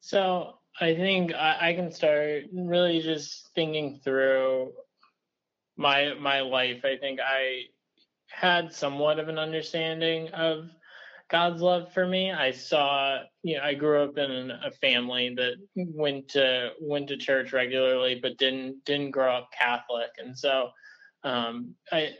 So I think I, I can start really just thinking through my my life. I think I had somewhat of an understanding of God's love for me. I saw, you know, I grew up in a family that went to went to church regularly, but didn't didn't grow up Catholic, and so um, I,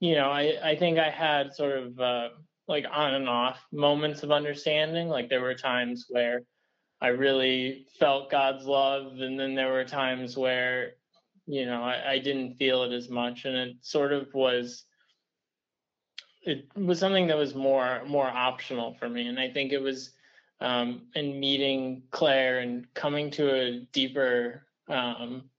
you know, I I think I had sort of uh, like on and off moments of understanding. Like there were times where I really felt God's love, and then there were times where, you know, I, I didn't feel it as much, and it sort of was it was something that was more more optional for me and i think it was um, in meeting claire and coming to a deeper um,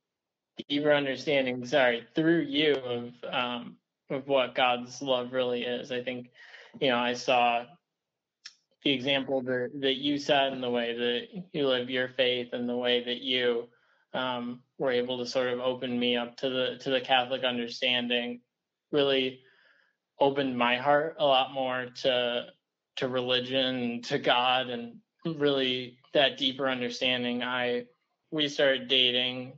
deeper understanding sorry through you of um, of what god's love really is. I think you know i saw the example that, that you set in the way that you live your faith and the way that you um, were able to sort of open me up to the to the catholic understanding really opened my heart a lot more to to religion, to God, and really that deeper understanding. I we started dating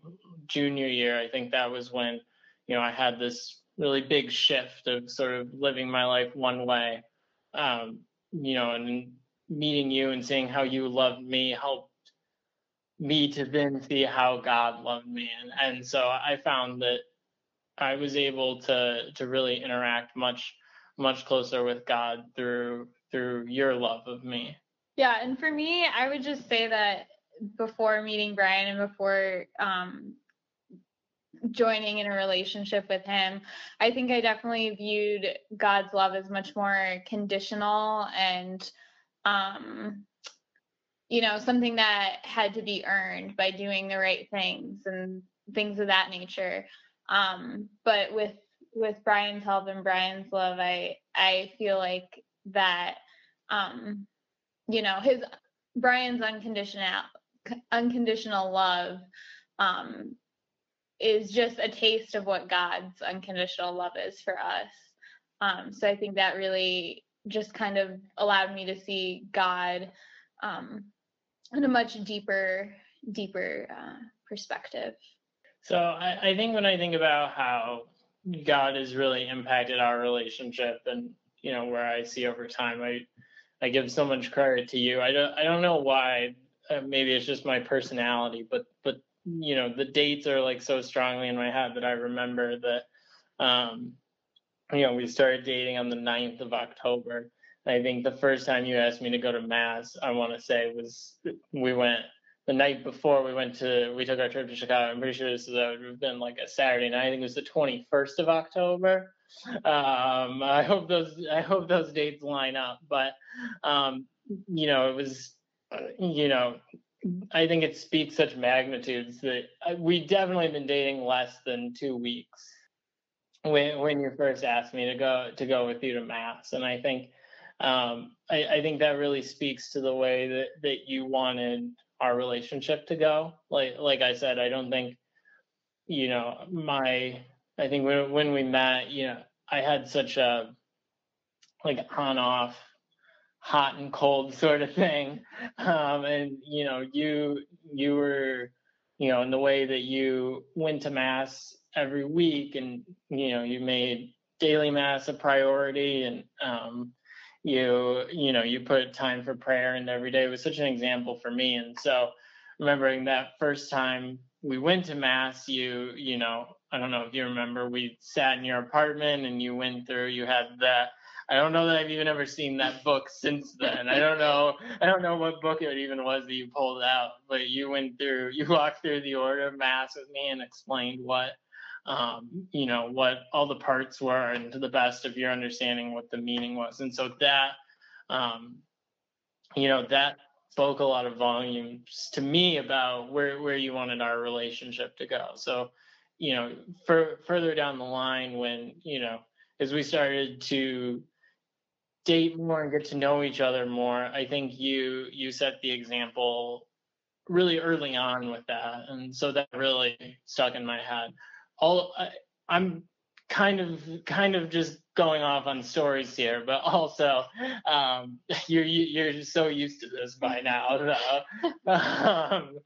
junior year. I think that was when you know I had this really big shift of sort of living my life one way. Um, you know, and meeting you and seeing how you loved me helped me to then see how God loved me. And, and so I found that I was able to to really interact much much closer with God through through your love of me. Yeah, and for me, I would just say that before meeting Brian and before um, joining in a relationship with him, I think I definitely viewed God's love as much more conditional and um, you know, something that had to be earned by doing the right things and things of that nature. Um, but with with Brian's help and Brian's love, I I feel like that um you know his Brian's unconditional unconditional love um is just a taste of what God's unconditional love is for us. Um so I think that really just kind of allowed me to see God um in a much deeper deeper uh, perspective. So I, I think when I think about how God has really impacted our relationship and you know where I see over time I I give so much credit to you I don't I don't know why uh, maybe it's just my personality but but you know the dates are like so strongly in my head that I remember that um you know we started dating on the 9th of October I think the first time you asked me to go to mass I want to say was we went the night before we went to we took our trip to Chicago. I'm pretty sure this would have been like a Saturday night. I think it was the 21st of October. Um, I hope those I hope those dates line up. But um, you know, it was you know, I think it speaks such magnitudes that uh, we definitely been dating less than two weeks when when you first asked me to go to go with you to mass, and I think um, I, I think that really speaks to the way that that you wanted our relationship to go. Like like I said, I don't think you know my I think when when we met, you know, I had such a like on off hot and cold sort of thing. Um, and you know you you were you know in the way that you went to mass every week and you know you made daily mass a priority and um, you you know you put time for prayer and every day it was such an example for me. And so remembering that first time we went to mass you you know i don't know if you remember we sat in your apartment and you went through you had that i don't know that i've even ever seen that book since then i don't know i don't know what book it even was that you pulled out but you went through you walked through the order of mass with me and explained what um, you know, what all the parts were and to the best of your understanding what the meaning was. And so that, um, you know, that spoke a lot of volumes to me about where, where you wanted our relationship to go. So, you know, for, further down the line when, you know, as we started to date more and get to know each other more, I think you, you set the example really early on with that. And so that really stuck in my head all I, I'm kind of kind of just going off on stories here, but also um, you're you're so used to this by now. Um,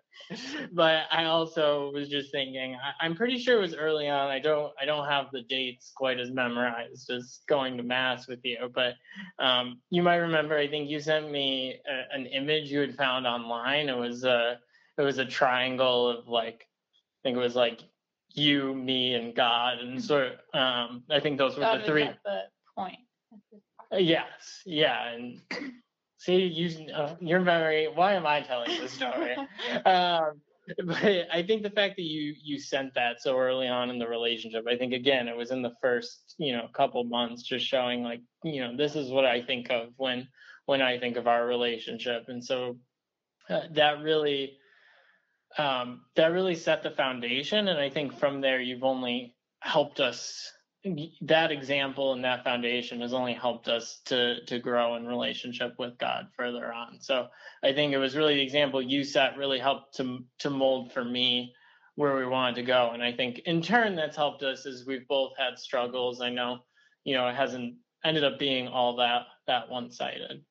but I also was just thinking, I, am pretty sure it was early on. I don't I don't have the dates quite as memorized as going to mass with you, but um, you might remember. I think you sent me a, an image you had found online. It was a it was a triangle of like I think it was like you, me, and God, and so um, I think those were God the three. the point. Uh, yes, yeah, and see, you, uh, your memory. Why am I telling this story? um, but I think the fact that you you sent that so early on in the relationship, I think again it was in the first you know couple months, just showing like you know this is what I think of when when I think of our relationship, and so uh, that really um, that really set the foundation. And I think from there, you've only helped us. That example and that foundation has only helped us to to grow in relationship with God further on. So I think it was really the example you set really helped to to mold for me where we wanted to go. And I think in turn that's helped us as we've both had struggles. I know, you know, it hasn't ended up being all that that one sided.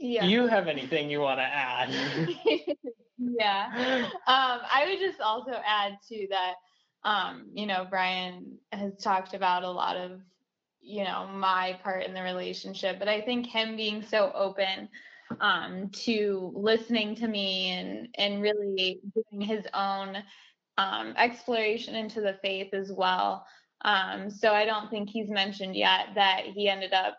Yeah. You have anything you want to add? yeah. Um, I would just also add to that, um, you know, Brian has talked about a lot of, you know, my part in the relationship, but I think him being so open um, to listening to me and and really doing his own um, exploration into the faith as well. Um, so I don't think he's mentioned yet that he ended up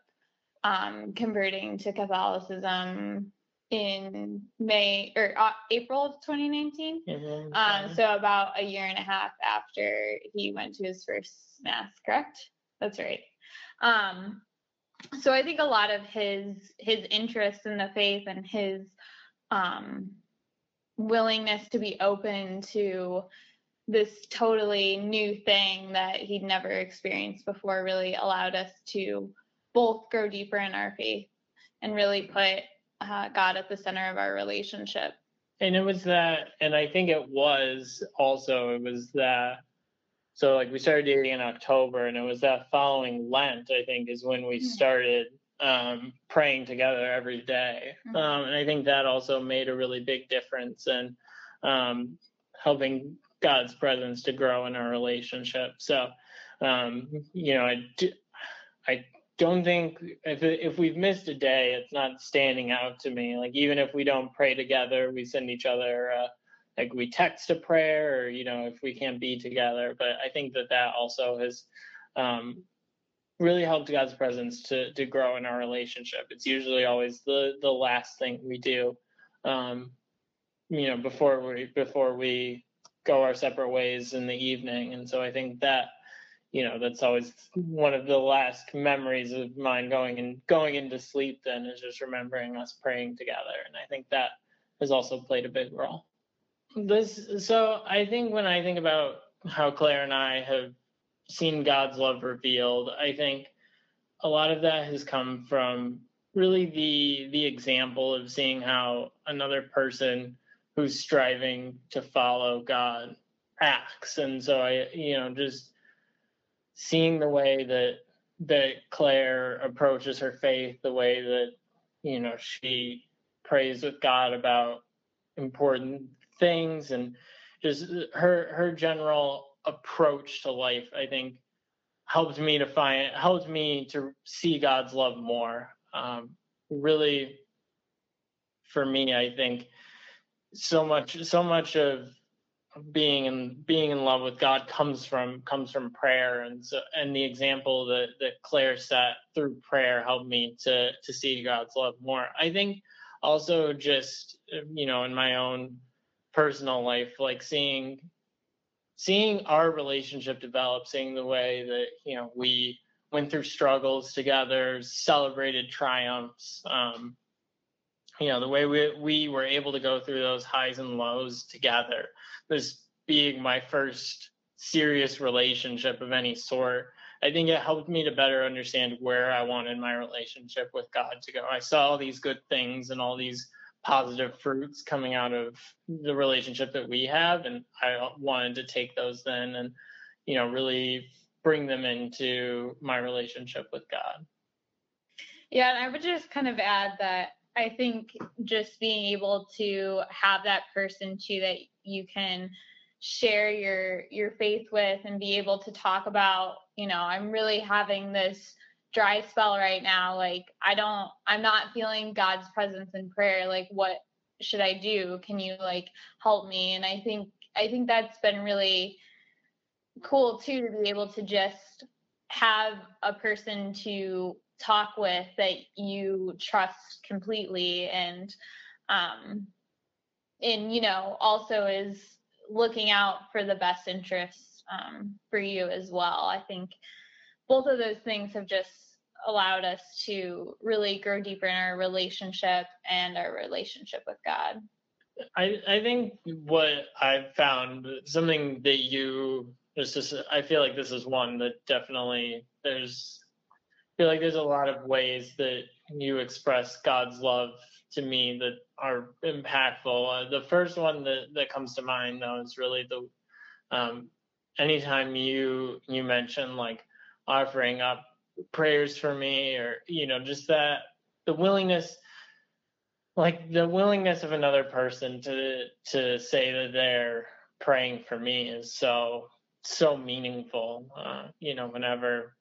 um, converting to Catholicism in May or uh, April of 2019. Mm-hmm. Um, so about a year and a half after he went to his first mass, correct? That's right. Um, so I think a lot of his his interest in the faith and his um, willingness to be open to this totally new thing that he'd never experienced before really allowed us to both grow deeper in our faith and really put uh, God at the center of our relationship. And it was that, and I think it was also, it was that. So, like, we started dating in October, and it was that following Lent, I think, is when we mm-hmm. started um, praying together every day. Mm-hmm. Um, and I think that also made a really big difference in um, helping God's presence to grow in our relationship. So, um, you know, I, I don't think if if we've missed a day, it's not standing out to me. Like even if we don't pray together, we send each other uh, like we text a prayer, or you know if we can't be together. But I think that that also has um, really helped God's presence to to grow in our relationship. It's usually always the the last thing we do, um, you know, before we before we go our separate ways in the evening. And so I think that you know that's always one of the last memories of mine going and going into sleep then is just remembering us praying together. And i think that has also played a big role. This so i think when i think about how claire and i have seen god's love revealed i think a lot of that has come from really the the example of seeing how another person who's striving to follow god acts. And so i you know just seeing the way that that Claire approaches her faith, the way that you know she prays with God about important things, and just her her general approach to life, I think helped me to find helped me to see God's love more. Um, really, for me, I think so much so much of being in being in love with God comes from comes from prayer and so and the example that that Claire set through prayer helped me to to see God's love more. I think also just you know in my own personal life like seeing seeing our relationship develop seeing the way that you know we went through struggles together celebrated triumphs um, you know the way we we were able to go through those highs and lows together this being my first serious relationship of any sort i think it helped me to better understand where i wanted my relationship with god to go i saw all these good things and all these positive fruits coming out of the relationship that we have and i wanted to take those then and you know really bring them into my relationship with God. Yeah, and I would just kind of add that I think just being able to have that person too that you can share your your faith with and be able to talk about, you know, I'm really having this dry spell right now. Like I don't I'm not feeling God's presence in prayer. Like what should I do? Can you like help me? And I think I think that's been really cool too to be able to just have a person to talk with that you trust completely and um and you know also is looking out for the best interests um, for you as well. I think both of those things have just allowed us to really grow deeper in our relationship and our relationship with god. I, I think what I've found something that you just, just I feel like this is one that definitely there's feel like there's a lot of ways that you express God's love to me that are impactful. Uh, the first one that, that comes to mind though is really the um, anytime you you mention like offering up prayers for me or you know just that the willingness like the willingness of another person to to say that they're praying for me is so so meaningful uh, you know whenever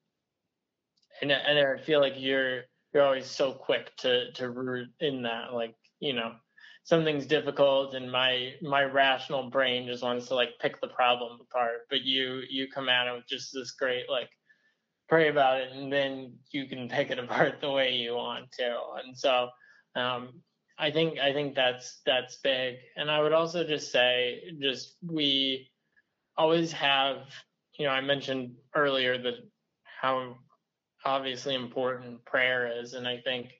and and I feel like you're you're always so quick to to root in that like you know something's difficult and my my rational brain just wants to like pick the problem apart but you you come at it with just this great like pray about it and then you can pick it apart the way you want to and so um I think I think that's that's big. And I would also just say just we always have, you know, I mentioned earlier that how obviously important prayer is and I think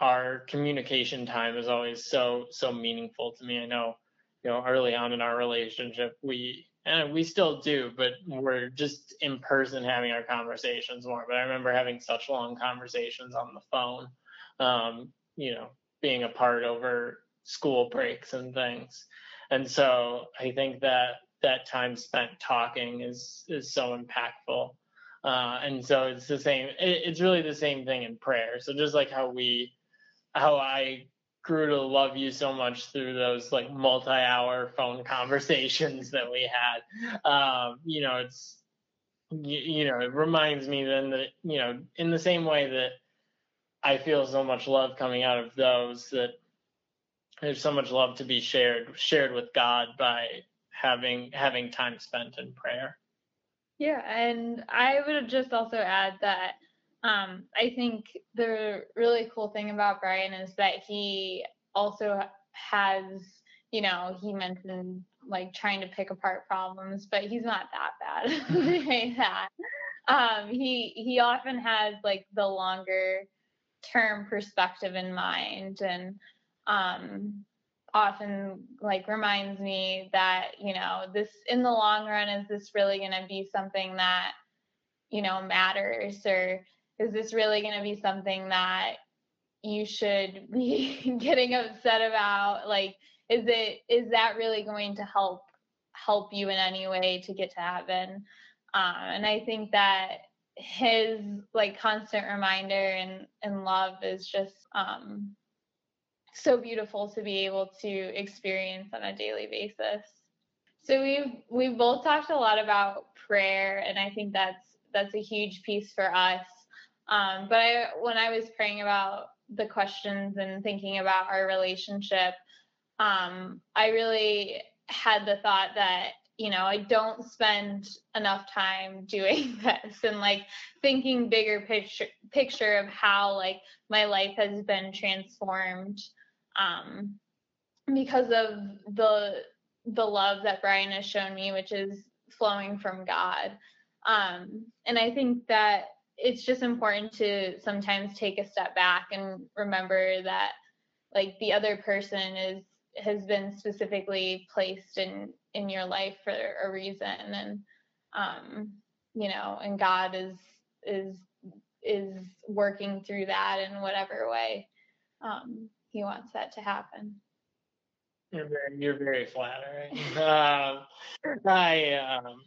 our communication time is always so so meaningful to me. I know, you know, early on in our relationship we and we still do, but we're just in person having our conversations more. But I remember having such long conversations on the phone. Um, you know, being apart over school breaks and things. And so I think that that time spent talking is is so impactful. Uh, and so it's the same. It, it's really the same thing in prayer. So just like how we, how I grew to love you so much through those like multi-hour phone conversations that we had. Um, you know, it's you, you know it reminds me then that you know in the same way that I feel so much love coming out of those that there's so much love to be shared shared with God by having having time spent in prayer. Yeah, and I would just also add that um, I think the really cool thing about Brian is that he also has, you know, he mentioned like trying to pick apart problems, but he's not that bad. that. Um, he he often has like the longer term perspective in mind and um, often like reminds me that you know this in the long run is this really going to be something that you know matters? Or is this really going to be something that you should be getting upset about? Like is it is that really going to help help you in any way to get to heaven? Um, and i think that his like constant reminder and and love is just um so beautiful to be able to experience on a daily basis. So we've we've both talked a lot about prayer and i think that's that's a huge piece for us. Um, but I, when i was praying about the questions and thinking about our relationship um, i really had the thought that you know i don't spend enough time doing this and like thinking bigger picture picture of how like my life has been transformed um because of the the love that brian has shown me which is flowing from god. Um and i think that it's just important to sometimes take a step back and remember that like the other person is has been specifically placed in in your life for a reason. And um you know and god is is is working through that in whatever way. Um he wants that to happen you're very you're very flattering um, i um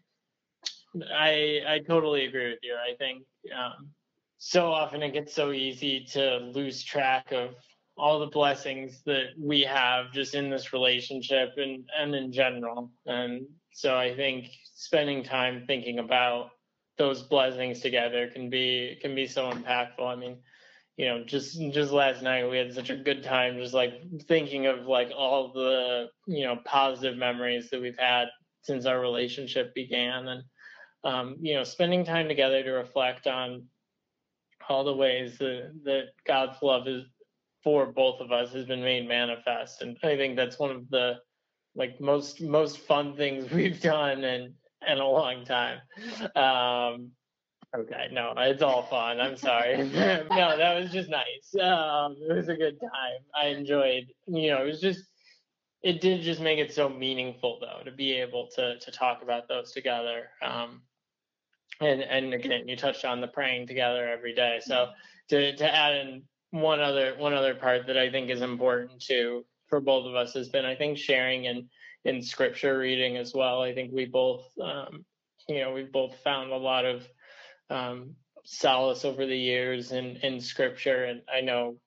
I I totally agree with you. I think um, so often it gets so easy to lose track of all the blessings that we have just in this relationship and and in general. And so I think spending time thinking about those blessings together can be can be so impactful. I mean, you know, just just last night we had such a good time just like thinking of like all the, you know, positive memories that we've had since our relationship began and um, you know, spending time together to reflect on all the ways that, that God's love is for both of us has been made manifest. And I think that's one of the like most most fun things we've done in in a long time. Um, okay, no, it's all fun. I'm sorry. no, that was just nice. Um, it was a good time. I enjoyed. You know, it was just it did just make it so meaningful though to be able to to talk about those together. Um, and and again, you touched on the praying together every day. So to to add in one other one other part that I think is important too for both of us has been I think sharing in in scripture reading as well. I think we both um, you know we've both found a lot of um, solace over the years in in scripture, and I know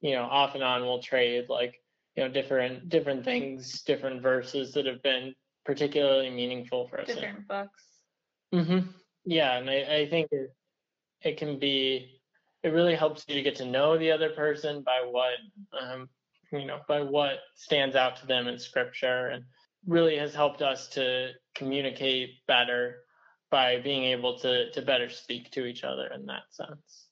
you know off and on we'll trade like you know different different things, different verses that have been particularly meaningful for us. Different books. Mm-hmm. Yeah, and I, I think it it can be it really helps you to get to know the other person by what um, you know by what stands out to them in scripture and really has helped us to communicate better by being able to to better speak to each other in that sense